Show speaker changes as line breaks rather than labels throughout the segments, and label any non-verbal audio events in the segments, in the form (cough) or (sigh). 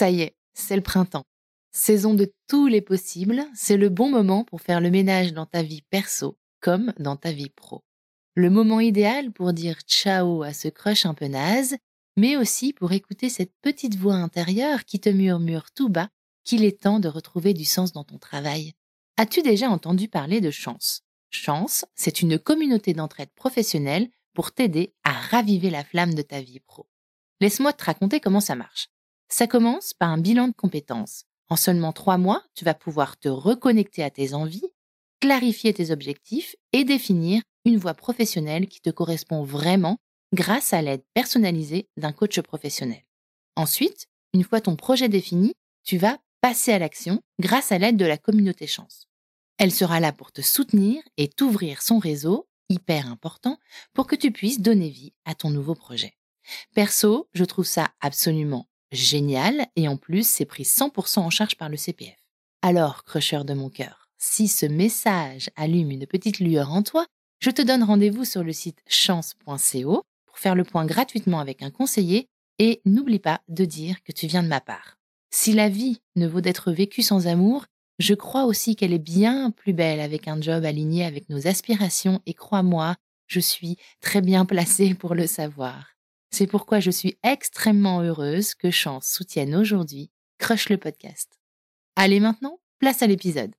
Ça y est, c'est le printemps. Saison de tous les possibles, c'est le bon moment pour faire le ménage dans ta vie perso comme dans ta vie pro. Le moment idéal pour dire ciao à ce crush un peu naze, mais aussi pour écouter cette petite voix intérieure qui te murmure tout bas qu'il est temps de retrouver du sens dans ton travail. As-tu déjà entendu parler de Chance? Chance, c'est une communauté d'entraide professionnelle pour t'aider à raviver la flamme de ta vie pro. Laisse-moi te raconter comment ça marche. Ça commence par un bilan de compétences. En seulement trois mois, tu vas pouvoir te reconnecter à tes envies, clarifier tes objectifs et définir une voie professionnelle qui te correspond vraiment grâce à l'aide personnalisée d'un coach professionnel. Ensuite, une fois ton projet défini, tu vas passer à l'action grâce à l'aide de la communauté chance. Elle sera là pour te soutenir et t'ouvrir son réseau, hyper important, pour que tu puisses donner vie à ton nouveau projet. Perso, je trouve ça absolument génial et en plus, c'est pris 100% en charge par le CPF. Alors, crusher de mon cœur, si ce message allume une petite lueur en toi, je te donne rendez-vous sur le site chance.co pour faire le point gratuitement avec un conseiller et n'oublie pas de dire que tu viens de ma part. Si la vie ne vaut d'être vécue sans amour, je crois aussi qu'elle est bien plus belle avec un job aligné avec nos aspirations et crois-moi, je suis très bien placée pour le savoir. C'est pourquoi je suis extrêmement heureuse que Chance soutienne aujourd'hui Crush le podcast. Allez maintenant, place à l'épisode.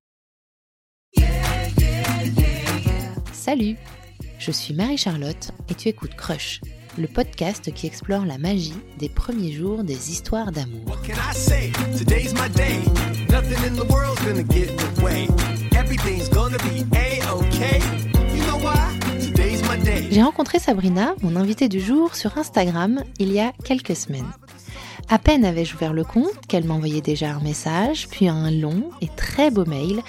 Salut, je suis Marie-Charlotte et tu écoutes Crush, le podcast qui explore la magie des premiers jours des histoires d'amour. J'ai rencontré Sabrina, mon invitée du jour, sur Instagram il y a quelques semaines. À peine avais-je ouvert le compte qu'elle m'envoyait déjà un message, puis un long et très beau mail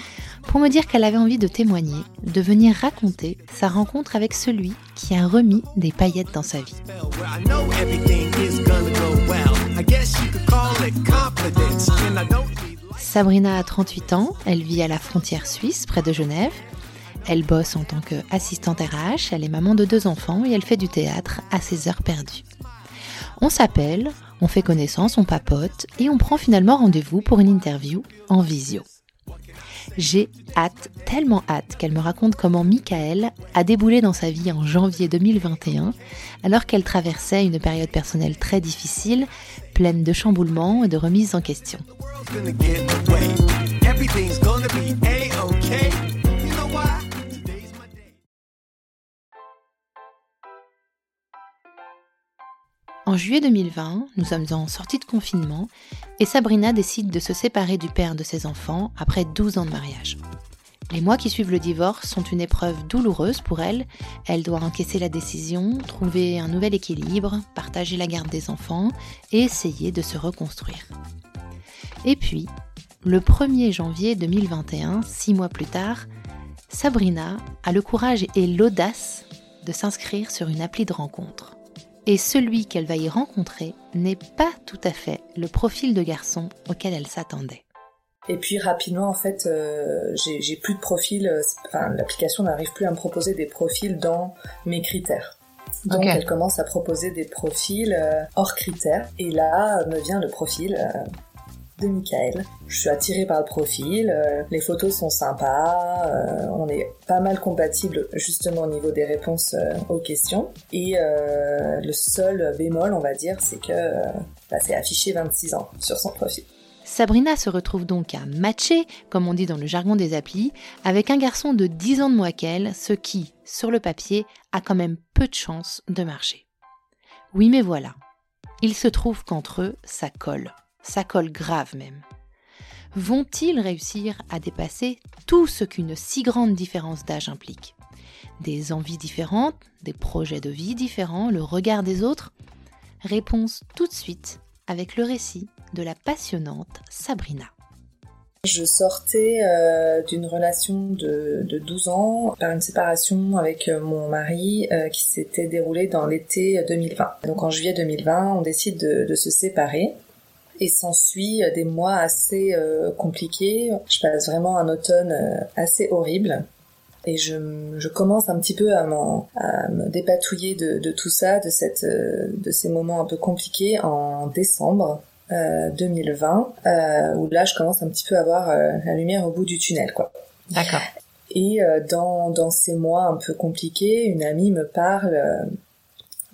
pour me dire qu'elle avait envie de témoigner, de venir raconter sa rencontre avec celui qui a remis des paillettes dans sa vie. Sabrina a 38 ans, elle vit à la frontière suisse, près de Genève. Elle bosse en tant qu'assistante RH, elle est maman de deux enfants et elle fait du théâtre à ses heures perdues. On s'appelle, on fait connaissance, on papote et on prend finalement rendez-vous pour une interview en visio. J'ai hâte, tellement hâte qu'elle me raconte comment Michael a déboulé dans sa vie en janvier 2021, alors qu'elle traversait une période personnelle très difficile, pleine de chamboulements et de remises en question. En juillet 2020, nous sommes en sortie de confinement et Sabrina décide de se séparer du père de ses enfants après 12 ans de mariage. Les mois qui suivent le divorce sont une épreuve douloureuse pour elle. Elle doit encaisser la décision, trouver un nouvel équilibre, partager la garde des enfants et essayer de se reconstruire. Et puis, le 1er janvier 2021, six mois plus tard, Sabrina a le courage et l'audace de s'inscrire sur une appli de rencontre et celui qu'elle va y rencontrer n'est pas tout à fait le profil de garçon auquel elle s'attendait.
Et puis rapidement, en fait, euh, j'ai plus de profil. Euh, enfin, l'application n'arrive plus à me proposer des profils dans mes critères. Donc elle commence à proposer des profils euh, hors critères. Et là me vient le profil Michael. Je suis attirée par le profil, euh, les photos sont sympas, euh, on est pas mal compatible justement au niveau des réponses euh, aux questions. Et le seul bémol, on va dire, c'est que bah, c'est affiché 26 ans sur son profil.
Sabrina se retrouve donc à matcher, comme on dit dans le jargon des applis, avec un garçon de 10 ans de moins qu'elle, ce qui, sur le papier, a quand même peu de chances de marcher. Oui mais voilà, il se trouve qu'entre eux, ça colle ça colle grave même. Vont-ils réussir à dépasser tout ce qu'une si grande différence d'âge implique? Des envies différentes, des projets de vie différents, le regard des autres? Réponse tout de suite avec le récit de la passionnante Sabrina.
Je sortais euh, d'une relation de, 12 ans par une séparation avec euh, mon mari euh, qui s'était déroulée dans l'été 2020. Donc en juillet 2020, on décide de se séparer et s'ensuit des mois assez euh, compliqués. Je passe vraiment un automne euh, assez horrible. Et je, je, commence un petit peu à, à me dépatouiller de, de, tout ça, de, cette, euh, de ces moments un peu compliqués en décembre. 2020, où là je commence un petit peu à voir la lumière au bout du tunnel, quoi.
D'accord.
Et dans, dans ces mois un peu compliqués, une amie me parle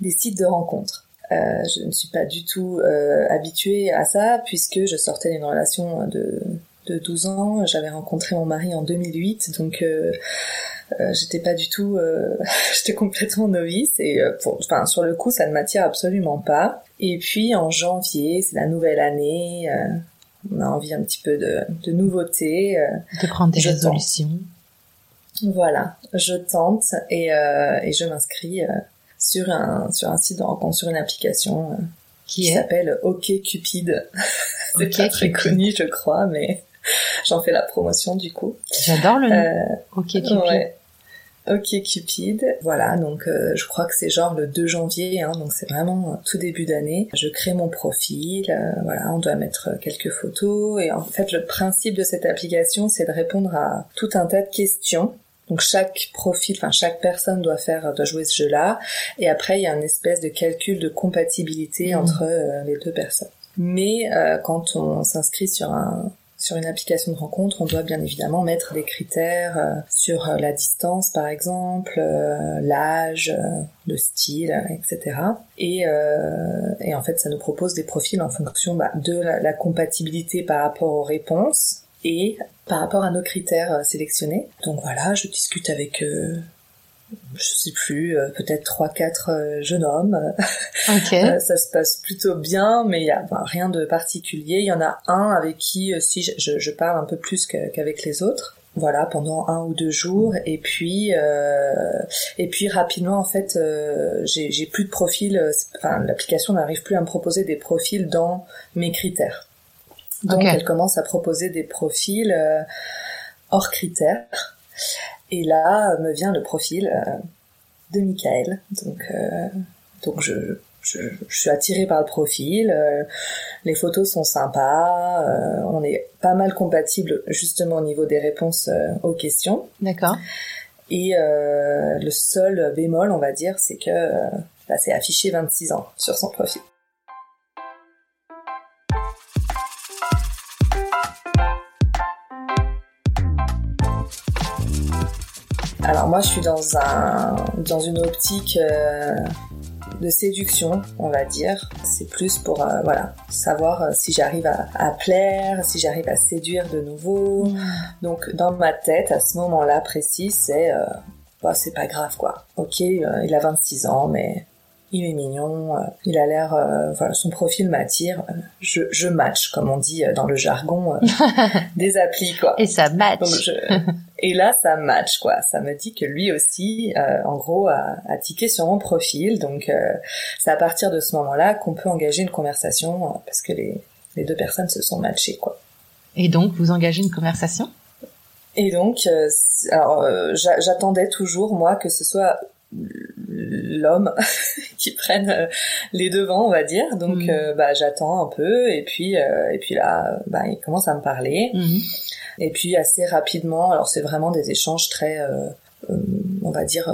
des sites de rencontres. Euh, je ne suis pas du tout euh, habituée à ça puisque je sortais d'une relation de, de 12 ans. J'avais rencontré mon mari en 2008, donc euh, euh, j'étais pas du tout, euh, (laughs) j'étais complètement novice et enfin sur le coup ça ne m'attire absolument pas. Et puis en janvier, c'est la nouvelle année, on a envie un petit peu de, de nouveautés.
de prendre des résolutions.
Voilà, je tente et, et je m'inscris sur un sur un site de rencontre, sur une application euh, qui, s'appelle OK Cupid. (laughs) c'est pas très connu, je crois, mais (laughs) j'en fais la promotion du coup.
J'adore le nom. Euh, OK Cupid.
Ok Cupid, voilà donc euh, je crois que c'est genre le 2 janvier, hein, donc c'est vraiment tout début d'année. Je crée mon profil, voilà, on doit mettre quelques photos et en fait le principe de cette application c'est de répondre à tout un tas de questions donc chaque profil, enfin chaque personne doit faire, doit jouer ce jeu-là. Et après, il y a une espèce de calcul de compatibilité mmh. entre euh, les deux personnes. Mais euh, quand on s'inscrit sur un sur une application de rencontre, on doit bien évidemment mettre des critères euh, sur la distance, par exemple, l'âge, le style, etc. Et, et, en fait, ça nous propose des profils en fonction bah, de la compatibilité par rapport aux réponses et par rapport à nos critères euh, sélectionnés. Donc voilà, je discute avec euh, je sais plus, euh, peut-être trois quatre jeunes hommes. (laughs)
Okay.
ça se passe plutôt bien, mais il y a rien de particulier. Il y en a un avec qui si je, je, parle un peu plus qu'avec les autres. Voilà, pendant un ou deux jours, et puis et puis rapidement en fait, j'ai plus de profil. Enfin, l'application n'arrive plus à me proposer des profils dans mes critères. Donc elle commence à proposer des profils euh, hors critères. Et là me vient le profil euh, de Michael. Donc euh, donc je, je, je, suis attirée par le profil. les photos sont sympas. on est pas mal compatible justement au niveau des réponses aux questions.
D'accord.
Et le seul bémol, on va dire, c'est que bah, c'est affiché 26 ans sur son profil. Alors moi, je suis dans un dans une optique euh, de séduction, on va dire. C'est plus pour euh, voilà savoir euh, si j'arrive à, plaire, si j'arrive à séduire de nouveau. Mm. Donc dans ma tête, à ce moment-là précis, c'est bah, c'est pas grave quoi. Ok, il a 26 ans, mais il est mignon, euh, il a l'air, euh, voilà, son profil m'attire. Euh, je, je match, comme on dit dans le jargon (laughs) des applis, quoi.
Et ça match.
Et là, ça match, quoi. Ça me dit que lui aussi, en gros, a, a tiqué sur mon profil. Donc, c'est à partir de ce moment-là qu'on peut engager une conversation parce que les, les deux personnes se sont matchées, quoi.
Et donc, vous engagez une conversation?
Et donc, alors, j'attendais toujours moi que ce soit l'homme (laughs) qui prenne euh, les devants on va dire donc mm. euh, bah j'attends un peu et puis euh, et puis là bah il commence à me parler mm-hmm. et puis assez rapidement alors c'est vraiment des échanges très on va dire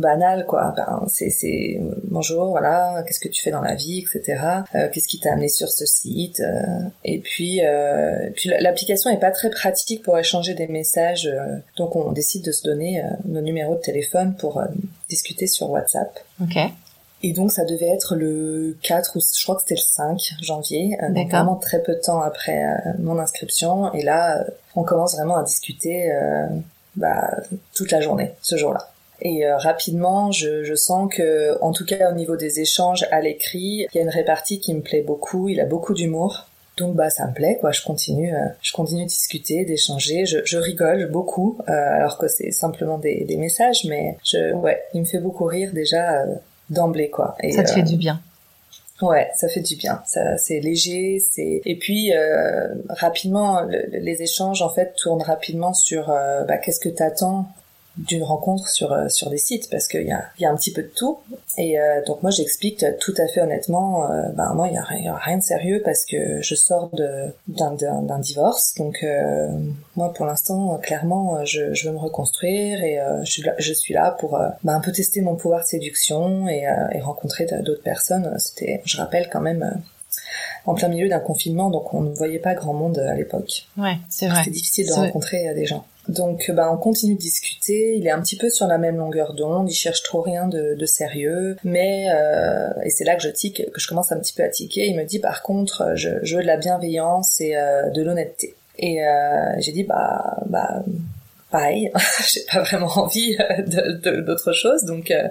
banal quoi. Ben, c'est c'est bonjour voilà qu'est-ce que tu fais dans la vie etc euh, qu'est-ce qui t'a amené sur ce site euh, et puis euh, puis l'application est pas très pratique pour échanger des messages donc on décide de se donner nos numéros de téléphone pour discuter sur WhatsApp.
Ok.
Et donc ça devait être le 4 ou je crois que c'était le 5 janvier, donc vraiment très peu de temps après mon inscription. Et là, on commence vraiment à discuter bah, toute la journée ce jour-là. Et euh, rapidement, je, je, sens que, en tout cas au niveau des échanges à l'écrit, il y a une répartie qui me plaît beaucoup. Il a beaucoup d'humour. Donc bah ça me plaît quoi, je continue, euh, je continue de discuter, d'échanger, je, je, rigole beaucoup, euh, alors que c'est simplement des, des, messages, mais je, ouais, il me fait beaucoup rire déjà d'emblée quoi.
Et, ça te fait du bien.
Ouais, ça fait du bien. Ça, c'est léger, c'est et puis rapidement, les échanges en fait tournent rapidement sur bah, qu'est-ce que t'attends? D'une rencontre sur euh, sur des sites parce qu'il y a il y a un petit peu de tout. Et euh, donc moi j'explique tout à fait honnêtement euh, ben moi il y a, rien de sérieux parce que je sors de d'un d'un divorce. Donc moi pour l'instant clairement je, je veux me reconstruire et je je suis là pour ben, un peu tester mon pouvoir de séduction et, et rencontrer d'autres personnes. C'était je rappelle quand même en plein milieu d'un confinement, donc on ne voyait pas grand monde à l'époque.
Ouais, c'est vrai.
C'est difficile de rencontrer des gens. Donc bah, on continue de discuter, il est un petit peu sur la même longueur d'onde, il cherche trop rien de, de sérieux, mais euh, et c'est là que je tique, que je commence un petit peu à tiquer, il me dit par contre je, je veux de la bienveillance et euh, de l'honnêteté. Et euh, j'ai dit bah bah pareil, (laughs) j'ai pas vraiment envie euh, d'autre chose, donc euh,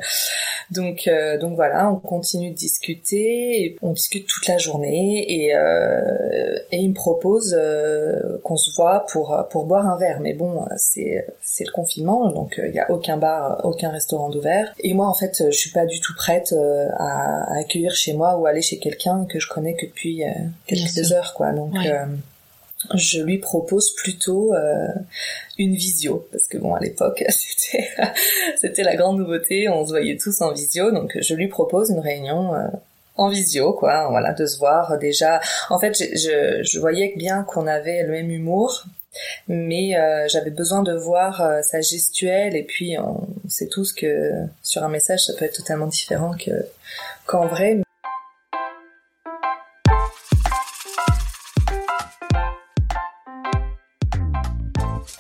donc euh, donc voilà, on continue de discuter, on discute toute la journée et et il me propose qu'on se voit pour pour boire un verre, mais bon c'est c'est le confinement, donc il y a aucun bar, aucun restaurant d'ouvert, et moi en fait je suis pas du tout prête à, accueillir chez moi ou aller chez quelqu'un que je connais que depuis quelques heures quoi, donc je lui propose plutôt euh, une visio. Parce que bon à l'époque (laughs) c'était c'était la grande nouveauté. On se voyait tous en visio. Donc je lui propose une réunion euh, en visio quoi. Voilà de se voir déjà. En fait je, je, voyais bien qu'on avait le même humour mais euh, j'avais besoin de voir sa gestuelle. Et puis on sait tous que sur un message ça peut être totalement différent que qu'en vrai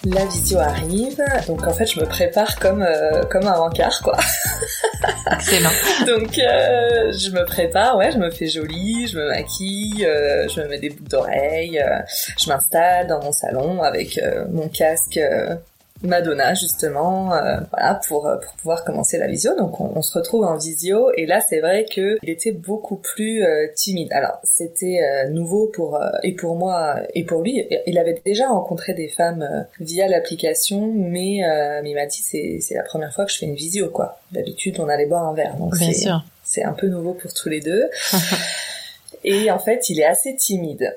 La visio arrive, donc en fait je me prépare comme euh, comme un rencard quoi.
Excellent. (laughs)
donc euh, je me prépare, ouais, je me fais jolie, je me maquille, euh, je me mets des boucles d'oreilles, je m'installe dans mon salon avec mon casque Madonna justement, euh, voilà pour pour pouvoir commencer la visio. Donc on, se retrouve en visio et là c'est vrai que il était beaucoup plus euh, timide. Alors c'était euh, nouveau pour et pour moi et pour lui. Il avait déjà rencontré des femmes via l'application, mais, mais il m'a dit c'est c'est la première fois que je fais une visio quoi. D'habitude on allait boire un verre. Donc c'est un peu nouveau pour tous les deux. (laughs) et en fait il est assez timide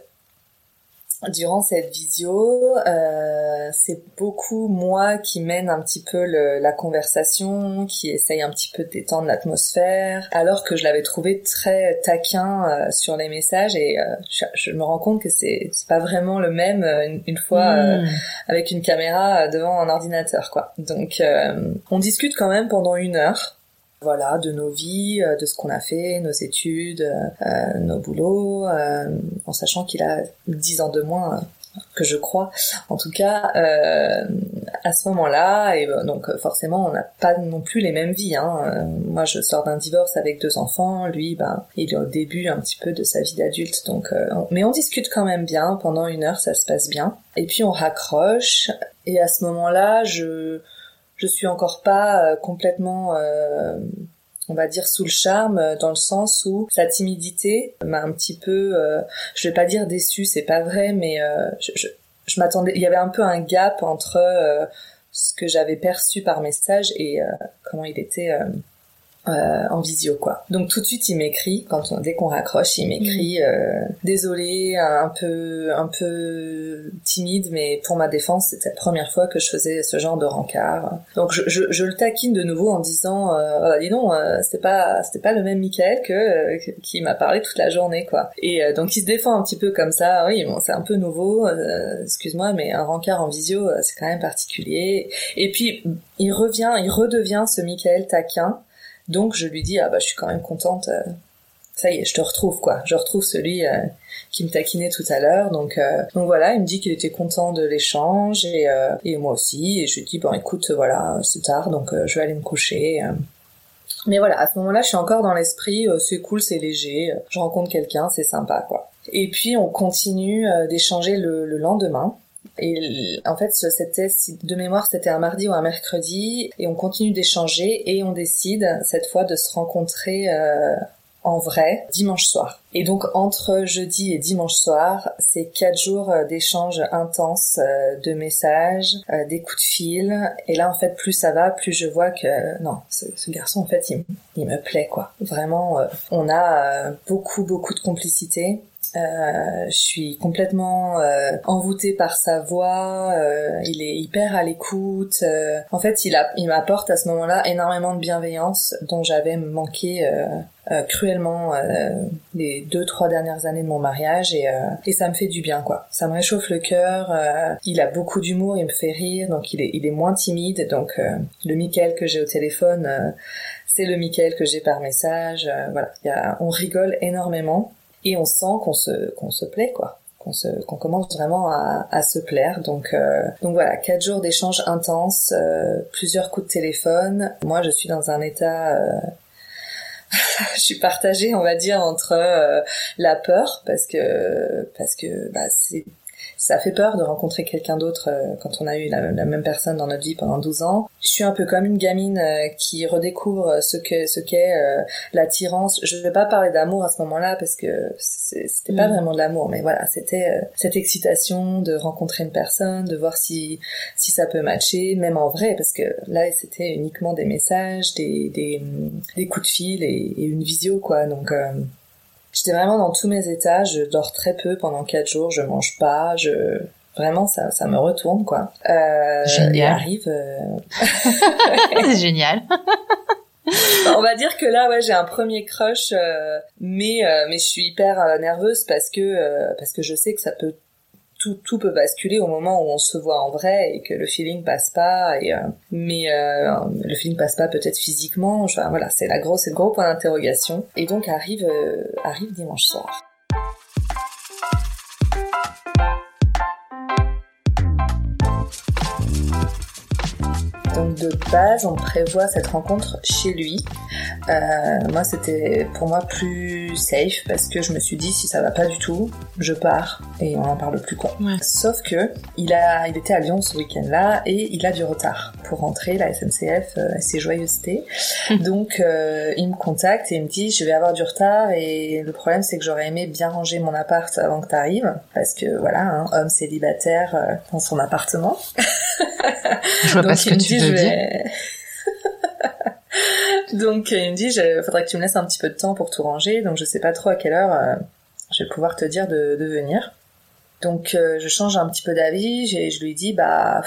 durant cette visio, euh, c'est beaucoup moi qui mène un petit peu le, la conversation, qui essaye un petit peu de détendre l'atmosphère, alors que je l'avais trouvé très taquin euh, sur les messages et euh, je, je, me rends compte que c'est pas vraiment le même une, une fois hmm. avec une caméra devant un ordinateur quoi. Donc on discute quand même pendant une heure voilà, de nos vies, euh, de ce qu'on a fait, nos études, euh, nos boulots, euh, en sachant qu'il a dix ans de moins que je crois. En tout cas, euh, à ce moment-là, et donc forcément, on n'a pas non plus les mêmes vies. Hein. moi, je sors d'un divorce avec deux enfants. Lui, ben, il est au début un petit peu de sa vie d'adulte. Donc, mais on discute quand même bien. Pendant une heure, ça se passe bien. Et puis on raccroche. Et à ce moment-là, je je suis encore pas euh, complètement euh, on va dire sous le charme euh, dans le sens où sa timidité m'a un petit peu je vais pas dire déçu c'est pas vrai mais je, m'attendais il y avait un peu un gap entre ce que j'avais perçu par message et comment il était euh, en visio quoi. Donc tout de suite il m'écrit quand on, dès qu'on raccroche il m'écrit mm. euh, désolé un peu un peu timide mais pour ma défense c'était la première fois que je faisais ce genre de rencard. Donc je, je, je le taquine de nouveau en disant euh, oh, dis non euh, c'était pas c'était pas le même Michael que, euh, qui m'a parlé toute la journée quoi. Et donc il se défend un petit peu comme ça oui bon c'est un peu nouveau excuse-moi mais un rencard en visio c'est quand même particulier. Et puis il revient il redevient ce Michael taquin donc je lui dis ah bah je suis quand même contente. Euh, ça y est, je te retrouve quoi. Je retrouve celui euh, qui me taquinait tout à l'heure. Donc euh, donc voilà, il me dit qu'il était content de l'échange et et moi aussi. Et je lui dis bon écoute voilà c'est tard donc je vais aller me coucher. Mais voilà, à ce moment-là, je suis encore dans l'esprit, c'est cool, c'est léger, je rencontre quelqu'un, c'est sympa, quoi. Et puis, on continue d'échanger le, le, lendemain. Et en fait, c'était de mémoire, c'était un mardi ou un mercredi, et on continue d'échanger et on décide cette fois de se rencontrer euh, en vrai dimanche soir. Et donc entre jeudi et dimanche soir, c'est quatre jours euh, d'échanges intenses, euh, de messages, des coups de fil. Et là, en fait, plus ça va, plus je vois que non, ce, garçon, en fait, il, il, me plaît quoi. Vraiment, on a beaucoup beaucoup de complicité. Euh, je suis complètement euh, envoûtée par sa voix. Euh, il est hyper à l'écoute. Euh, en fait, il, a, il m'apporte à ce moment-là énormément de bienveillance dont j'avais manqué cruellement les deux trois dernières années de mon mariage et, et ça me fait du bien quoi. Ça me réchauffe le cœur. il a beaucoup d'humour, il me fait rire, donc il est, il est moins timide. Donc le Michael que j'ai au téléphone, c'est le Michael que j'ai par message. voilà, y a, on rigole énormément. Et on sent qu'on se qu'on se plaît quoi. Qu'on se qu'on commence vraiment à, à se plaire. Donc euh, donc voilà quatre jours d'échanges intenses euh, plusieurs coups de téléphone. Moi je suis dans un état euh, (laughs) je suis partagée, on va dire, entre la peur parce que parce que bah, c'est ça fait peur de rencontrer quelqu'un d'autre euh, quand on a eu la, même personne dans notre vie pendant 12 ans. Je suis un peu comme une gamine euh, qui redécouvre ce que ce qu'est euh, l'attirance. Je ne vais pas parler d'amour à ce moment-là parce que c'était pas mm. vraiment de l'amour, mais voilà, c'était cette excitation de rencontrer une personne, de voir si si ça peut matcher, même en vrai, parce que là c'était uniquement des messages, des des, des coups de fil et, une visio quoi. Donc J'étais vraiment dans tous mes états, je dors très peu pendant quatre jours, je mange pas, je vraiment ça ça me retourne quoi.
Euh, génial.
arrive. Euh, (laughs)
C'est génial. (laughs)
On va dire que là ouais j'ai un premier crush, euh, mais euh, mais je suis hyper nerveuse parce que parce que je sais que ça peut tout, tout peut basculer au moment où on se voit en vrai et que le feeling passe pas et euh, mais euh, le feeling passe pas peut-être physiquement enfin, voilà c'est la grosse c'est le gros point d'interrogation. Et donc arrive euh, arrive dimanche soir Donc de base, on prévoit cette rencontre chez lui. Euh, moi, c'était pour moi plus safe parce que je me suis dit si ça va pas du tout, je pars et on en parle plus quoi. Sauf que il a, il était à Lyon ce week-end-là et il a du retard pour rentrer. La SNCF, euh, ses joyeusetés. (laughs) Donc euh, il me contacte et il me dit je vais avoir du retard et le problème c'est que j'aurais aimé bien ranger mon appart avant que tu arrives parce que voilà, un homme célibataire dans son appartement.
Je vois pas ce que tu veux (laughs)
donc il me dit, faudrait que tu me laisses un petit peu de temps pour tout ranger, donc je sais pas trop à quelle heure euh, je vais pouvoir te dire de venir. Donc euh, je change un petit peu d'avis, je lui dis bah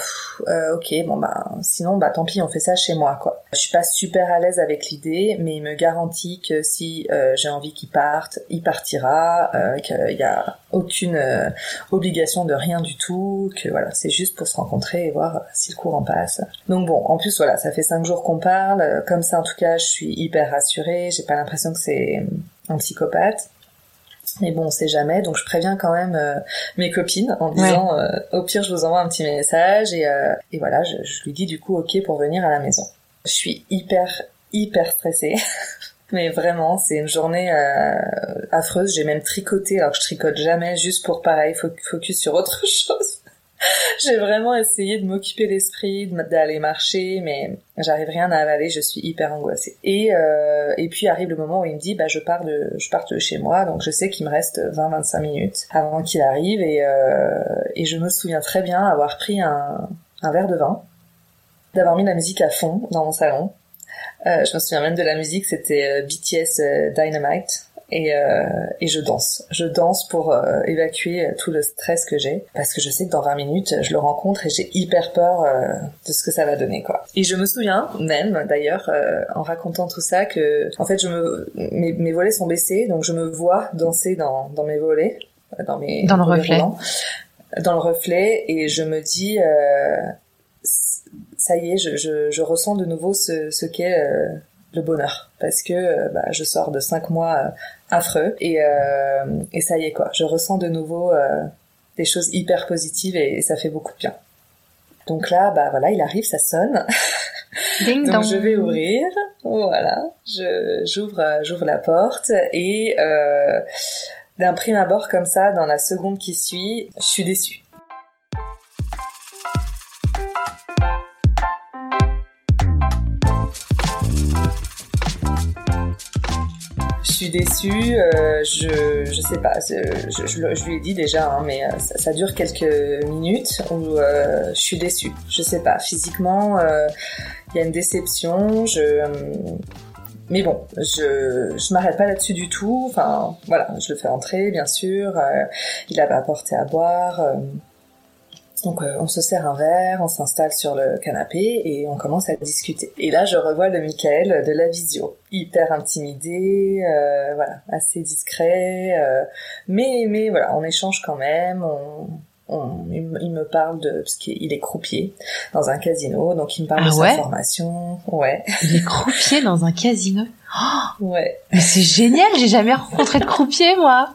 euh, ok bon bah sinon bah tant pis on fait ça chez moi quoi. Je suis pas super à l'aise avec l'idée, mais il me garantit que si euh, j'ai envie qu'il parte, il partira, qu'il y a aucune obligation de rien du tout, que voilà c'est juste pour se rencontrer et voir si le courant passe. Donc bon en plus voilà ça fait cinq jours qu'on parle, comme ça en tout cas je suis hyper rassurée, j'ai pas l'impression que c'est un psychopathe. Mais bon, on sait jamais, donc je préviens quand même euh, mes copines en disant euh, au pire je vous envoie un petit message et, euh, et voilà, je, je, lui dis du coup ok pour venir à la maison. Je suis hyper hyper stressée. (laughs) Mais vraiment, c'est une journée affreuse. J'ai même tricoté, alors que je tricote jamais, juste pour pareil, focus sur autre (laughs) chose. (laughs) j'ai vraiment essayé de m'occuper l'esprit, d'aller marcher, mais j'arrive rien à avaler, je suis hyper angoissée. Et, euh, et puis arrive le moment où il me dit, bah je pars de, je pars de chez moi, donc je sais qu'il me reste 20-25 minutes avant qu'il arrive, et, euh, et je me souviens très bien avoir pris un, un verre de vin, d'avoir mis la musique à fond dans mon salon. Euh, je me souviens même de la musique, c'était BTS Dynamite et, euh, et je danse. Je danse pour euh, évacuer tout le stress que j'ai parce que je sais que dans 20 minutes, je le rencontre et j'ai hyper peur euh, de ce que ça va donner quoi. Et je me souviens même d'ailleurs euh, en racontant tout ça que en fait je me mes, mes, volets sont baissés donc je me vois danser dans, dans mes volets dans mes
dans le reflet
dans le reflet et je me dis ça y est, je, je, je, ressens de nouveau ce, ce qu'est le bonheur parce que bah, je sors de cinq mois affreux et, euh, et ça y est quoi, je ressens de nouveau euh, des choses hyper positives et, ça fait beaucoup de bien. Donc là, bah voilà, il arrive, ça sonne. (laughs)
Ding
Donc je vais ouvrir, voilà, je j'ouvre j'ouvre la porte et euh, d'un prime abord comme ça, dans la seconde qui suit, je suis déçue. Suis déçue. Euh, je je sais pas. Je, lui ai dit déjà, hein, mais euh, ça, dure quelques minutes où euh, je suis déçue. Je sais pas. Physiquement, il y a une déception. Je mais bon, je je m'arrête pas là-dessus du tout. Enfin, voilà, je le fais entrer, bien sûr. il avait apporté à boire. Donc euh, on se sert un verre, on s'installe sur le canapé et on commence à discuter. Et là je revois le Michael de la visio, hyper intimidé, euh, voilà, assez discret, euh, mais mais voilà, on échange quand même. On, on, il me parle de parce qu'il est croupier dans un casino, donc il me parle
ah
de
ouais?
sa formation. Ouais.
Il est croupier dans un casino?
ouais.
Mais c'est génial, j'ai jamais rencontré de croupier moi.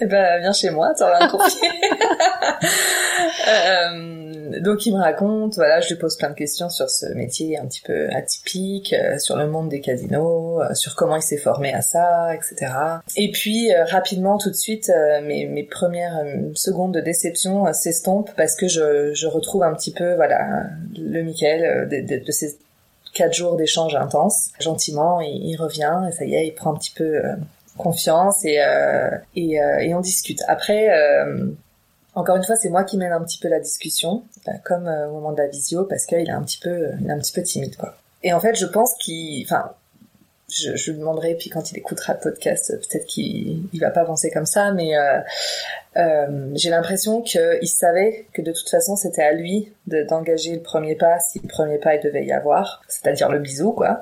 Eh ben, viens chez moi, t'auras un courrier. (laughs) euh, donc il me raconte, voilà, je lui pose plein de questions sur ce métier un petit peu atypique, euh, sur le monde des casinos, euh, sur comment il s'est formé à ça, etc. Et puis euh, rapidement, tout de suite, mes, mes, premières secondes de déception s'estompent parce que je, je, retrouve un petit peu, voilà, le Michael de, de, de ces quatre jours d'échange intenses. Gentiment, il, il, revient et ça y est, il prend un petit peu confiance et, euh, et, euh, et, on discute. Après, euh, encore une fois, c'est moi qui mène un petit peu la discussion, comme au moment de la visio, parce qu'il est un petit peu, il est un petit peu timide, quoi. Et en fait, je pense qu'il, enfin, je, je lui demanderai, puis quand il écoutera le podcast, peut-être qu'il il va pas penser comme ça, mais euh, euh, j'ai l'impression qu'il savait que de toute façon c'était à lui d'engager le premier pas si le premier pas il devait y avoir, c'est-à-dire le bisou quoi.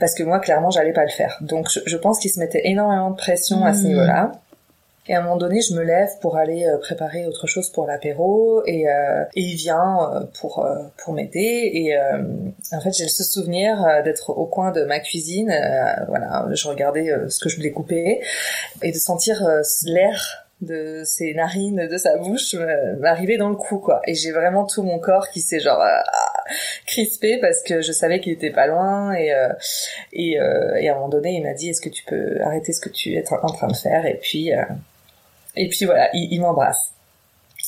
Parce que moi clairement j'allais pas le faire. Donc je, pense qu'il se mettait énormément de pression à ce mmh. niveau-là. Et à un moment donné, je me lève pour aller euh, préparer autre chose pour l'apéro et, euh, et, il vient euh, pour pour m'aider. Et en fait, j'ai ce souvenir d'être au coin de ma cuisine. voilà, je regardais ce que je voulais couper et de sentir l'air de ses narines, de sa bouche m'arriver dans le cou quoi. Et j'ai vraiment tout mon corps qui s'est genre crispé parce que je savais qu'il était pas loin et et, et à un moment donné il m'a dit est-ce que tu peux arrêter ce que tu es en train de faire? Et puis et puis voilà, il, m'embrasse.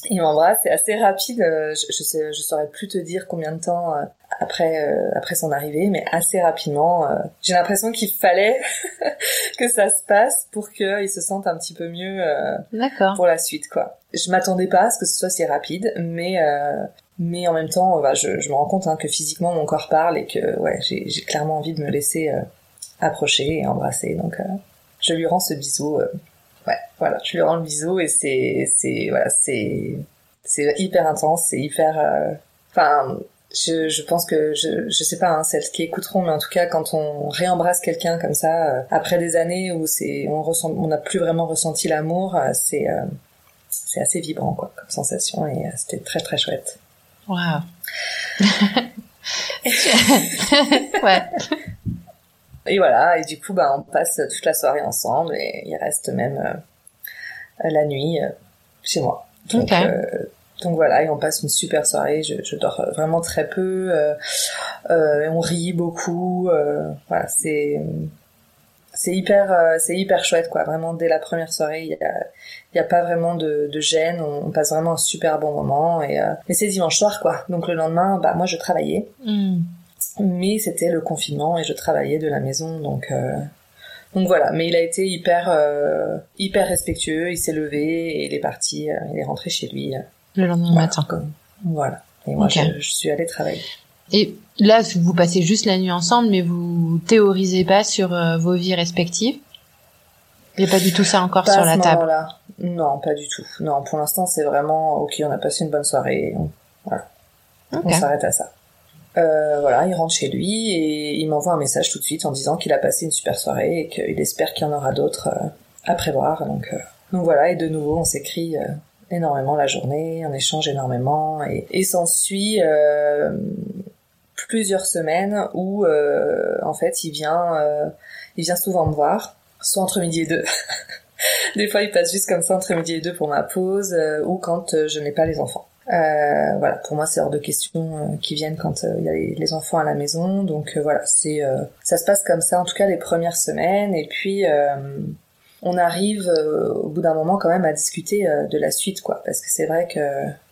Il m'embrasse, c'est assez rapide. Euh, je, je, sais, je saurais plus te dire combien de temps euh, après euh, après son arrivée, mais assez rapidement. J'ai l'impression qu'il fallait (laughs) que ça se passe pour qu'il se sente un petit peu mieux pour la suite, quoi. Je m'attendais pas à ce que ce soit si rapide, mais mais en même temps, bah, je, je me rends compte hein, que physiquement mon corps parle et que ouais, j'ai clairement envie de me laisser approcher et embrasser. Donc je lui rends ce bisou voilà, tu lui rends le bisou et c'est, c'est, voilà, c'est, c'est hyper intense, c'est hyper, euh, enfin, je, je pense que je, je sais pas, hein, celles qui écouteront, mais en tout cas, quand on réembrasse quelqu'un comme ça, euh, après des années où c'est, on ressent, on n'a plus vraiment ressenti l'amour, euh, c'est, c'est assez vibrant, quoi, comme sensation et c'était très très chouette.
Waouh. (laughs) ouais.
Et voilà, et du coup, bah, on passe toute la soirée ensemble et il reste même la nuit euh, chez moi. Donc, euh, donc voilà, et on passe une super soirée. Je, je dors vraiment très peu. on rit beaucoup. voilà, c'est c'est hyper c'est hyper chouette quoi. Vraiment dès la première soirée, il y a il y a pas vraiment de, de gêne. On, passe vraiment un super bon moment. Et mais c'est dimanche soir quoi. Donc le lendemain, bah moi je travaillais. Hmm mais c'était le confinement et je travaillais de la maison donc euh, donc voilà mais il a été hyper euh, hyper respectueux il s'est levé et il est parti euh, il est rentré chez lui
le lendemain matin.
voilà. Et moi je, je, suis allée travailler.
Et là vous passez juste la nuit ensemble mais vous théorisez pas sur vos vies respectives? Il n'y a pas du tout ça encore sur la table?
là non pas du tout. Non pour l'instant c'est vraiment ok on a passé une bonne soirée on, voilà. On s'arrête à ça euh, voilà, il rentre chez lui et il m'envoie un message tout de suite en disant qu'il a passé une super soirée et qu'il espère qu'il y en aura d'autres euh, à prévoir. Donc, euh, donc voilà, et de nouveau, on s'écrit énormément la journée, on échange énormément et, et s'ensuit plusieurs semaines où en fait il vient, il vient souvent me voir, soit entre midi et deux. (laughs) Des fois, il passe juste comme ça entre midi et deux pour ma pause ou quand je n'ai pas les enfants. Euh, voilà, pour moi c'est hors de question euh, qu'ils viennent quand euh, il y a les, enfants à la maison. Donc voilà, c'est ça se passe comme ça en tout cas les premières semaines. Et puis on arrive au bout d'un moment quand même à discuter de la suite quoi. Parce que c'est vrai que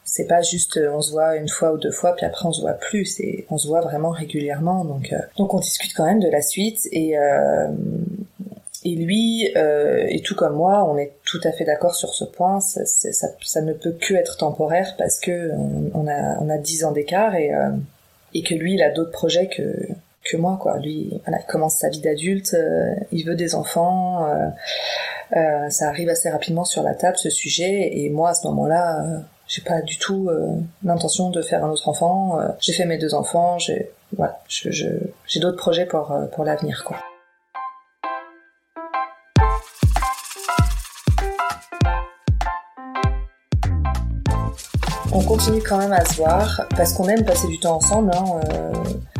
c'est pas juste on se voit une fois ou deux fois puis après on se voit plus. C'est on se voit vraiment régulièrement. Donc donc on discute quand même de la suite. Et et lui, euh, et tout comme moi, on est tout à fait d'accord sur ce point. Ça, ça, ça, ne peut que être temporaire parce que on, a on a dix ans d'écart et euh, et que lui, il a d'autres projets que que moi, quoi. Lui, voilà, il commence sa vie d'adulte, euh, il veut des enfants. Euh, euh, ça arrive assez rapidement sur la table ce sujet et moi à ce moment-là, j'ai pas du tout l'intention de faire un autre enfant. j'ai fait mes deux enfants, j'ai voilà, je, j'ai d'autres projets pour pour l'avenir, quoi. On continue quand même à se voir parce qu'on aime passer du temps ensemble. Hein, euh,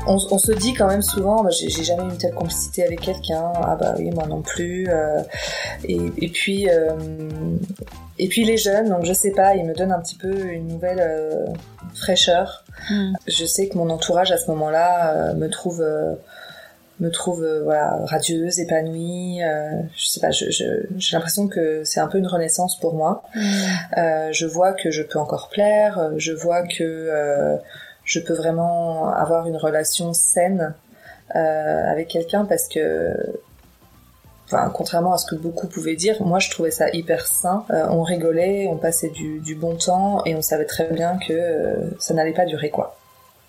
on, se dit quand même souvent, bah, j'ai jamais eu une telle complicité avec quelqu'un. Ah bah oui, moi non plus. et, puis et puis les jeunes, donc je sais pas, ils me donnent un petit peu une nouvelle fraîcheur. Hmm. Je sais que mon entourage à ce moment-là me trouve me trouve euh, voilà radieuse, épanouie. Euh, je sais pas, j'ai je, l'impression que c'est un peu une renaissance pour moi. Mm. Euh, je vois que je peux encore plaire. Je vois que je peux vraiment avoir une relation saine avec quelqu'un parce que Enfin, contrairement à ce que beaucoup pouvaient dire, moi je trouvais ça hyper sain. on rigolait, on passait du, du, bon temps et on savait très bien que ça n'allait pas durer quoi.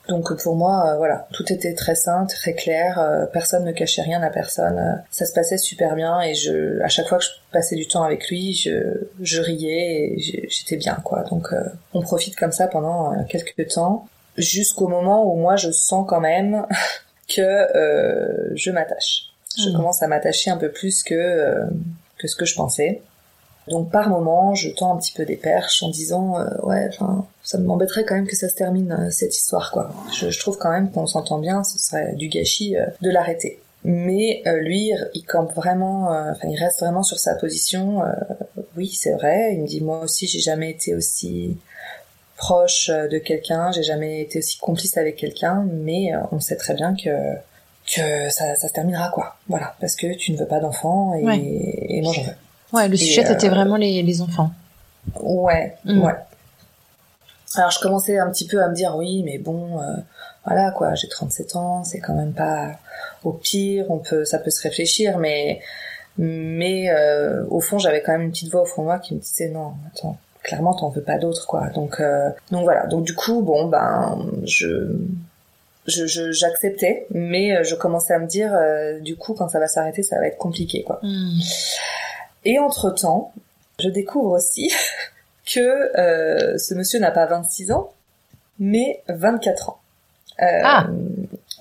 Donc pour moi, euh, voilà, tout était très sain, très clair. Euh, personne ne cachait rien à personne. Euh, ça se passait super bien et je, à chaque fois que je passais du temps avec lui, je, je riais et j'étais bien, quoi. Donc on profite comme ça pendant quelques temps, jusqu'au moment où moi je sens quand même (laughs) que je m'attache. Je mmh. commence à m'attacher un peu plus que que ce que je pensais. Donc par moment, je tends un petit peu des perches en disant euh, ouais, ça m'embêterait quand même que ça se termine euh, cette histoire quoi. Je, trouve quand même qu'on s'entend bien, ce serait du gâchis euh, de l'arrêter. Mais lui, il campe vraiment, enfin il reste vraiment sur sa position. oui, c'est vrai. Il me dit moi aussi, j'ai jamais été aussi proche de quelqu'un, j'ai jamais été aussi complice avec quelqu'un, mais on sait très bien que que ça, ça se terminera quoi. Voilà, parce que tu ne veux pas d'enfant et, et moi j'en veux.
Ouais, le sujet c'était euh, vraiment les, les, enfants.
Ouais, mm. ouais. Alors je commençais un petit peu à me dire oui, mais bon, euh, voilà quoi, j'ai 37 ans, c'est quand même pas au pire, on peut, ça peut se réfléchir, mais mais euh, au fond j'avais quand même une petite voix au fond de moi qui me disait non, attends, clairement t'en veux pas d'autres quoi. Donc donc voilà, donc du coup bon ben je je j'acceptais, mais je commençais à me dire du coup quand ça va s'arrêter ça va être compliqué quoi. Mm. Et entre-temps, je découvre aussi (laughs) que euh, ce monsieur n'a pas 26 ans, mais 24 ans. Euh, ah.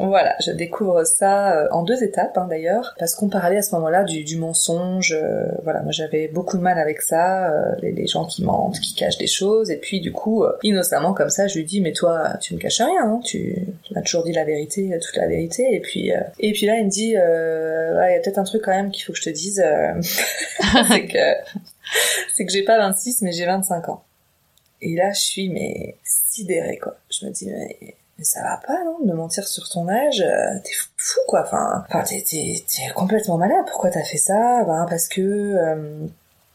Voilà, je découvre ça euh, en deux étapes hein, d'ailleurs, parce qu'on parlait à ce moment-là du, du mensonge. Euh, voilà, moi j'avais beaucoup de mal avec ça, euh, les, gens qui mentent, qui cachent des choses, et puis du coup, innocemment comme ça, je lui dis mais toi, tu ne caches rien, hein, tu, tu m'as toujours dit la vérité, toute la vérité, et puis et puis là il me dit, il y a peut-être un truc quand même qu'il faut que je te dise, (laughs) c'est que c'est que j'ai pas 26 mais j'ai 25 ans. Et là je suis mais sidérée quoi. Je me dis mais mais ça va pas, non, de mentir sur ton âge, euh, t'es fou, quoi, enfin, enfin t'es, t'es, t'es complètement malade, pourquoi t'as fait ça? Ben, parce que, euh,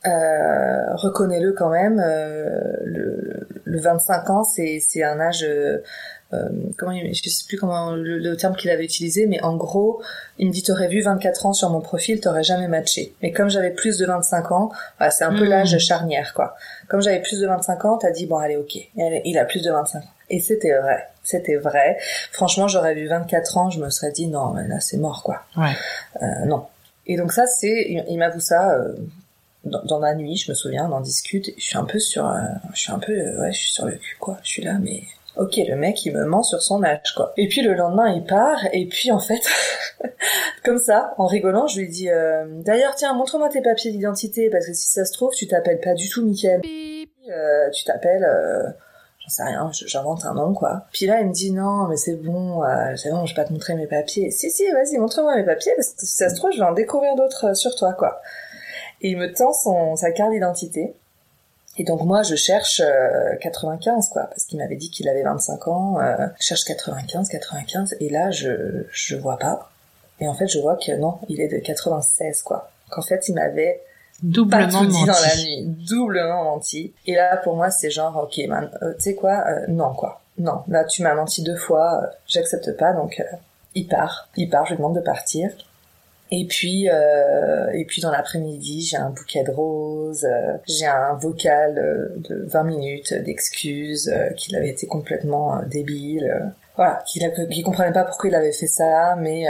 euh, reconnais-le quand même, euh, le, le 25 ans, c'est, c'est un âge... Euh, comment je sais plus comment le, terme qu'il avait utilisé mais en gros il me dit t'aurais vu 24 ans sur mon profil t'aurais jamais matché. Mais comme j'avais plus de 25 ans bah, c'est un peu hmm. l'âge charnière quoi. Comme j'avais plus de 25 ans t'as dit bon allez ok. Il a plus de 25 ans et c'était vrai c'était vrai. Franchement, j'aurais vu 24 ans, je me serais dit non, mais là c'est mort quoi. Ouais. Euh, non. Et donc ça, c'est, il, m'avoue ça euh, dans, la nuit, je me souviens, on en discute. Je suis un peu sur, euh, je suis un peu, ouais, je suis sur le cul quoi. Je suis là, mais ok, le mec il me ment sur son âge quoi. Et puis le lendemain il part et puis en fait, (laughs) comme ça, en rigolant, je lui dis d'ailleurs tiens montre-moi tes papiers d'identité parce que si ça se trouve tu t'appelles pas du tout Mickaël. tu t'appelles j'en sais rien, j'invente un nom quoi. Puis là, il me dit non, mais c'est bon, euh, c'est bon, je vais pas te montrer mes papiers. Si si, vas-y, montre-moi mes papiers parce que si ça se trouve, je vais en découvrir d'autres euh, sur toi quoi. Et il me tend son sa carte d'identité. Et donc moi, je cherche 95 euh, quoi, parce qu'il m'avait dit qu'il avait 25 ans. Je cherche 95, 95, et là, je je vois pas. Et en fait, je vois que non, il est de 96 quoi. Qu'en fait, il m'avait doublement menti. dans la nuit, doublement menti. Et là, pour moi, c'est genre, ok, man, euh, tu sais quoi, euh, non quoi, non. Là, tu m'as menti deux fois, euh, j'accepte pas, donc il part, il part, je lui demande de partir. Et puis, et puis dans l'après-midi, j'ai un bouquet de roses, j'ai un vocal de 20 minutes d'excuses qu'il avait été complètement débile voilà, qu'il qu comprenait pas pourquoi il avait fait ça, mais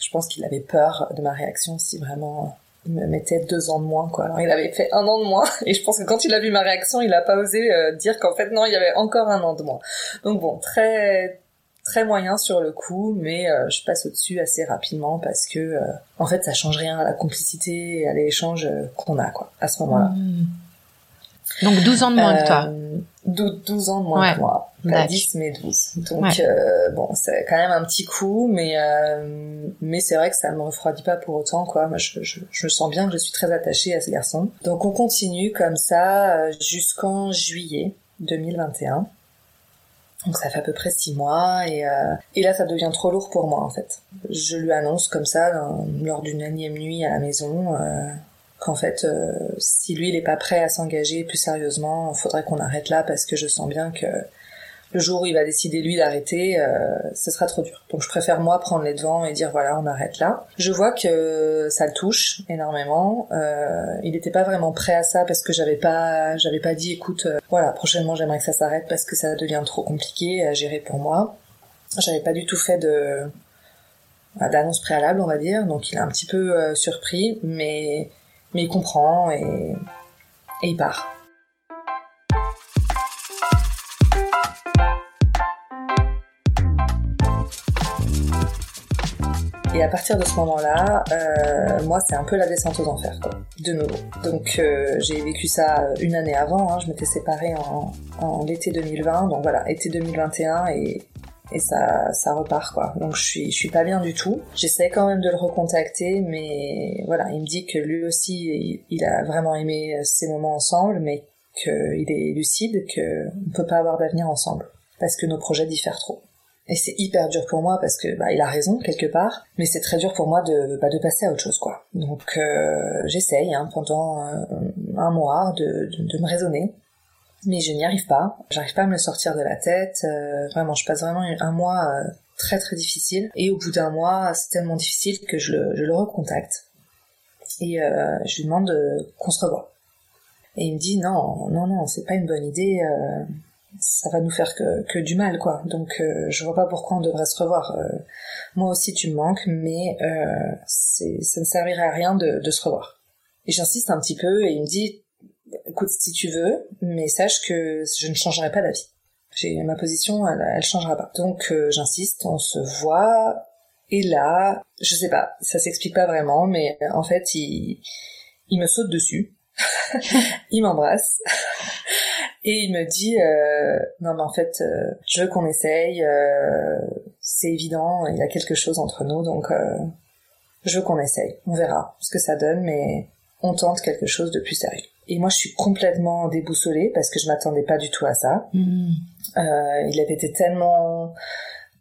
je pense qu'il avait peur de ma réaction si vraiment il me mettait deux ans de moins quoi. Alors il avait fait un an de moins (laughs) et je pense que quand il a vu ma réaction, il a pas osé euh, dire qu'en fait non, il y avait encore un an de moins. Donc bon, très très moyen sur le coup, mais euh, je passe au-dessus assez rapidement parce que euh, en fait ça change rien à la complicité et à l'échange qu'on a quoi à ce moment-là.
Mmh. Donc 12 ans de moins que toi.
12, ans de moins que moi. Pas 10, mais 12. Donc, euh, bon, c'est quand même un petit coup, mais, euh, mais c'est vrai que ça me refroidit pas pour autant, quoi. Moi, je, je, je sens bien que je suis très attachée à ce garçon. Donc, on continue comme ça euh, jusqu'en juillet 2021. Donc ça fait à peu près six mois et, euh, et là ça devient trop lourd pour moi en fait. Je lui annonce comme ça lors d'une énième nuit à la maison euh, qu'en fait euh, si lui il est pas prêt à s'engager plus sérieusement, il faudrait qu'on arrête là parce que je sens bien que le jour où il va décider lui d'arrêter, euh, ce sera trop dur. Donc je préfère moi prendre les devants et dire voilà on arrête là. Je vois que ça le touche énormément. Euh, il n'était pas vraiment prêt à ça parce que j'avais pas j'avais pas dit écoute voilà prochainement j'aimerais que ça s'arrête parce que ça devient trop compliqué à gérer pour moi. J'avais pas du tout fait de bah, d'annonce préalable on va dire donc il est un petit peu surpris mais mais il comprend et et il part. Et à partir de ce moment-là, euh, moi, c'est un peu la descente aux enfers, de nouveau. Donc, euh, j'ai vécu ça une année avant. Hein, je m'étais séparée en, en l'été 2020, donc voilà, été 2021 et et ça ça repart quoi. Donc je suis je suis pas bien du tout. J'essaie quand même de le recontacter mais voilà, il me dit que lui aussi il, a vraiment aimé ces moments ensemble mais qu'il est lucide que on peut pas avoir d'avenir ensemble parce que nos projets diffèrent trop. Et c'est hyper dur pour moi parce que bah, il a raison quelque part, mais c'est très dur pour moi de bah, de passer à autre chose quoi. Donc euh, j'essaye hein, pendant un, un mois de, de, de, me raisonner, mais je n'y arrive pas. J'arrive pas à me le sortir de la tête. Euh, vraiment, je passe vraiment un mois euh, très très difficile. Et au bout d'un mois, c'est tellement difficile que je le, recontacte et euh, je lui demande qu'on se revoie. Et il me dit non non non, c'est pas une bonne idée ça va nous faire que, du mal quoi donc je vois pas pourquoi on devrait se revoir moi aussi tu me manques mais ça ne servirait à rien de se revoir et j'insiste un petit peu et il me dit écoute si tu veux mais sache que je ne changerai pas d'avis. Ma position elle, elle changera pas. Donc j'insiste on se voit et là je sais pas ça s'explique pas vraiment mais en fait il me saute dessus. (laughs) Il m'embrasse. (laughs) Et il me dit euh, non mais en fait euh, je veux qu'on essaye euh, c'est évident il y a quelque chose entre nous donc euh, je veux qu'on essaye. On verra ce que ça donne mais on tente quelque chose de plus sérieux et moi je suis complètement déboussolée parce que je m'attendais pas du tout à ça mmh. il avait été tellement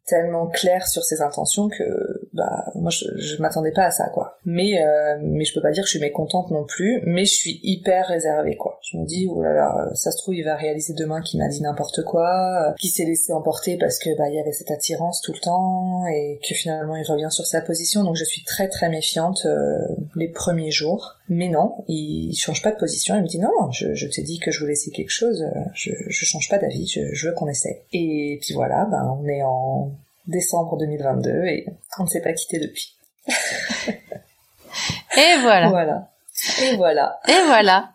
tellement clair sur ses intentions que bah moi je, je m'attendais pas à ça quoi. Mais euh, mais je peux pas dire que je suis mécontente non plus mais je suis hyper réservée quoi. Je me dis oh là là ça se trouve il va réaliser demain qu'il m'a dit n'importe quoi euh, qu'il s'est laissé emporter parce que bah il y avait cette attirance tout le temps et que finalement il revient sur sa position. Donc je suis très très méfiante euh, les premiers jours. Mais non il, change pas de position. Il me dit non je, je t'ai dit que je voulais essayer quelque chose. Je, je change pas d'avis. Je, je veux qu'on essaie et puis voilà ben on est en décembre 2022 et on ne s'est pas quitté depuis. (laughs)
et voilà.
Voilà. Et voilà.
Et voilà.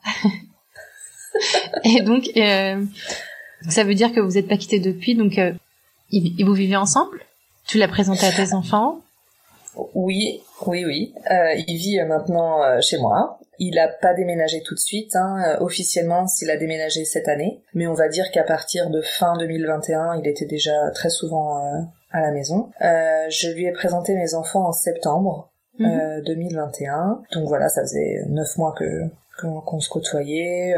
et donc, euh, ça veut dire que vous n'êtes pas quitté depuis, donc euh, vous vivez ensemble? Tu l'as présenté à tes enfants?
Oui, oui, oui. Euh, il vit maintenant euh, chez moi. Il n'a pas déménagé tout de suite, hein. Officiellement s'il a déménagé cette année, mais on va dire qu'à partir de fin 2021, il était déjà très souvent à la maison. Euh, je lui ai présenté mes enfants en septembre 2021, mhm. donc voilà, ça faisait neuf mois que qu'on se côtoyait.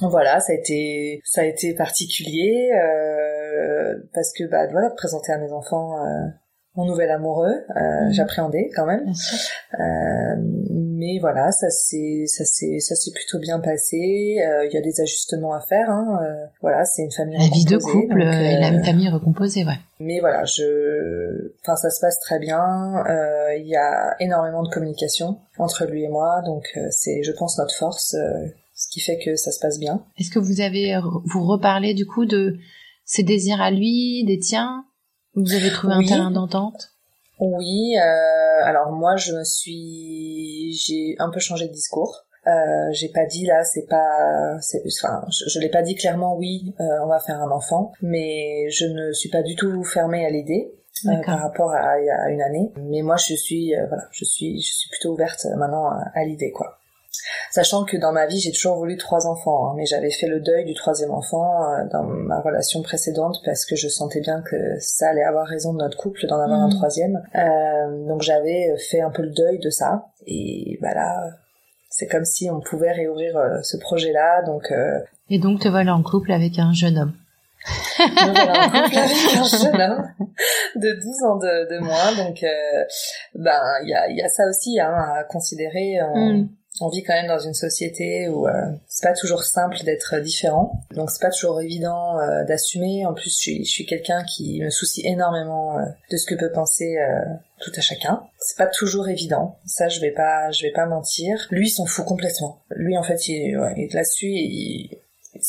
voilà, ça a été ça a été particulier parce que bah voilà, de présenter à mes enfants mon nouvel amoureux, euh, mhm. j'appréhendais quand même. Euh, mais voilà, ça s'est ça s'est ça s'est plutôt bien passé. Euh, il y a des ajustements à faire. Hein. Euh, voilà, c'est une famille.
La vie de couple et la famille recomposée, ouais.
Mais voilà, je, enfin ça se passe très bien. Il y a énormément de communication entre lui et moi, donc c'est, je pense, notre force, ce qui fait que ça se passe bien.
Est-ce que vous avez vous reparlé du coup de ses désirs à lui, des tiens? Vous avez trouvé un terrain d'entente?
Oui. Euh, alors moi, je me suis, j'ai un peu changé de discours. Euh, j'ai pas dit là, c'est pas, c'est, enfin, je, je l'ai pas dit clairement. Oui, euh, on va faire un enfant, mais je ne suis pas du tout fermée à l'idée. Euh, par rapport à une année mais moi je suis euh, voilà je suis je suis plutôt ouverte maintenant à, à l'idée quoi Sachant que dans ma vie, j'ai toujours voulu trois enfants, hein, mais j'avais fait le deuil du troisième enfant euh, dans ma relation précédente parce que je sentais bien que ça allait avoir raison de notre couple d'en avoir un mm. troisième. Euh, donc j'avais fait un peu le deuil de ça. Et voilà, c'est comme si on pouvait réouvrir euh, ce projet-là. Donc
et donc te voilà en couple avec un jeune homme.
Me voilà en couple avec un jeune homme de 12 ans de, de moins. Donc ben il y a, y a ça aussi hein, à considérer. Mm on vit quand même dans une société où euh, c'est pas toujours simple d'être différent, donc c'est pas toujours évident euh, d'assumer. En plus, je suis, je suis quelqu'un qui me soucie énormément euh, de ce que peut penser tout à chacun. C'est pas toujours évident, ça je vais pas, je vais pas mentir. Lui, s'en fout complètement. Lui, en fait, il, ouais, là-dessus, il,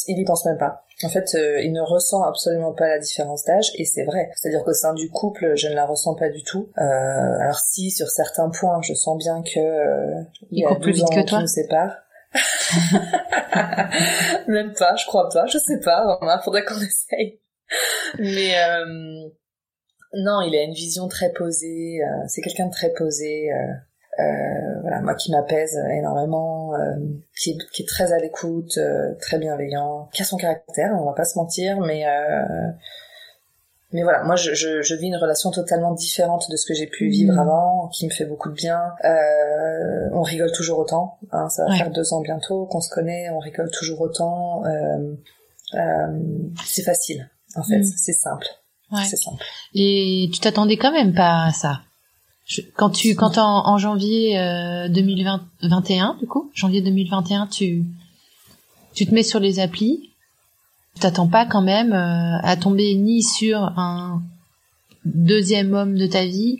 il y pense même pas. En fait, euh, il ne ressent absolument pas la différence d'âge, et c'est vrai. C'est-à-dire qu'au sein du couple, je ne la ressens pas du tout. Euh, alors si, sur certains points, je sens bien que euh,
il, y a plus vite que toi.
nous sépare. (laughs) Même pas, je crois pas, je sais pas. Il faudrait qu'on essaye. Mais euh, non, il a une vision très posée. Euh, c'est quelqu'un de très posé. Euh, voilà, moi qui m'apaise énormément, euh, qui, est, qui, est, très à l'écoute, euh, très bienveillant, qui a son caractère, on va pas se mentir, mais mais voilà, moi je, je, je, vis une relation totalement différente de ce que j'ai pu vivre mmh. avant, qui me fait beaucoup de bien. Euh, on rigole toujours autant, hein, ça va faire deux ans bientôt qu'on se connaît, on rigole toujours autant. Euh, euh, c'est facile, en fait, mmh. c'est simple. Ouais. C'est simple.
Et tu t'attendais quand même pas à ça? Quand tu, quand en, en janvier euh, 2021, du coup, janvier 2021, tu, tu te mets sur les applis, tu t'attends pas quand même euh, à tomber ni sur un deuxième homme de ta vie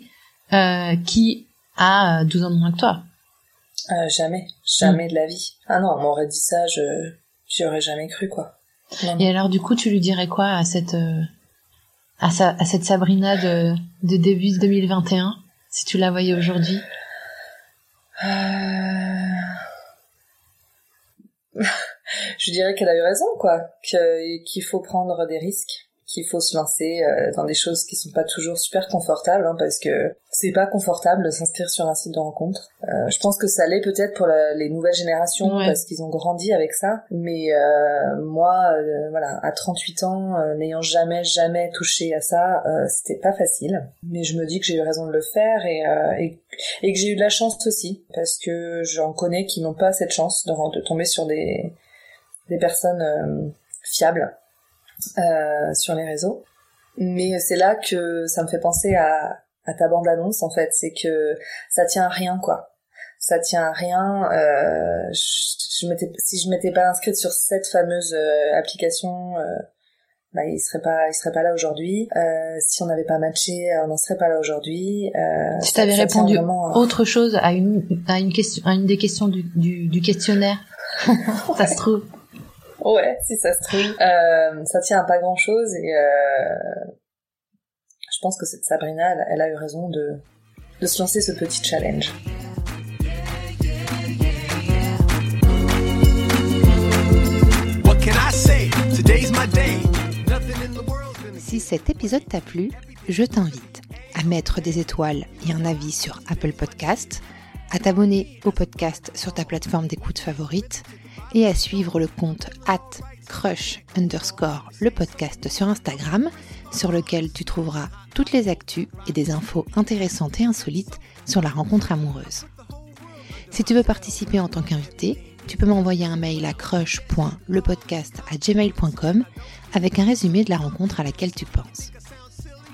euh, qui a 12 ans de moins que toi.
Euh, jamais, jamais mm. de la vie. Ah non, on m'aurait dit ça, je j'y aurais jamais cru quoi.
Et alors du coup, tu lui dirais quoi à cette euh, à, sa, à cette Sabrina de, de début 2021 si tu la voyais aujourd'hui
euh... (laughs) Je dirais qu'elle a eu raison, quoi. Qu'il faut prendre des risques qu'il faut se lancer euh, dans des choses qui sont pas toujours super confortables hein, parce que c'est pas confortable de s'inscrire sur un site de rencontre. Euh, je pense que ça l'est peut-être pour les nouvelles générations parce qu'ils ont grandi avec ça, mais euh, moi, voilà, à 38 ans, n'ayant jamais jamais touché à ça, c'était pas facile. Mais je me dis que j'ai eu raison de le faire et, et, et que j'ai eu de la chance aussi parce que j'en connais qui n'ont pas cette chance de, de tomber sur des des personnes fiables euh, sur les réseaux. Mais c'est là que ça me fait penser à, à ta bande-annonce, en fait. C'est que ça tient à rien, quoi. Ça tient à rien. Euh, je, je si je m'étais pas inscrite sur cette fameuse euh, application, euh, bah, il serait pas, il serait pas là aujourd'hui. Euh, si on n'avait pas matché, on n'en serait pas là aujourd'hui.
Euh, si t'avais répondu autre chose à une, à une question, à une des questions du, du, du questionnaire, (laughs) ça se trouve.
Ouais, si ça se trouve. Euh, ça tient à pas grand chose et euh, je pense que cette Sabrina, elle, a eu raison de, de se lancer ce petit challenge.
Si cet épisode t'a plu, je t'invite à mettre des étoiles et un avis sur Apple Podcast, à t'abonner au podcast sur ta plateforme d'écoute favorite et à suivre le compte at crush underscore le podcast sur Instagram sur lequel tu trouveras toutes les actus et des infos intéressantes et insolites sur la rencontre amoureuse. Si tu veux participer en tant qu'invité, tu peux m'envoyer un mail à crush.lepodcast@gmail.com avec un résumé de la rencontre à laquelle tu penses.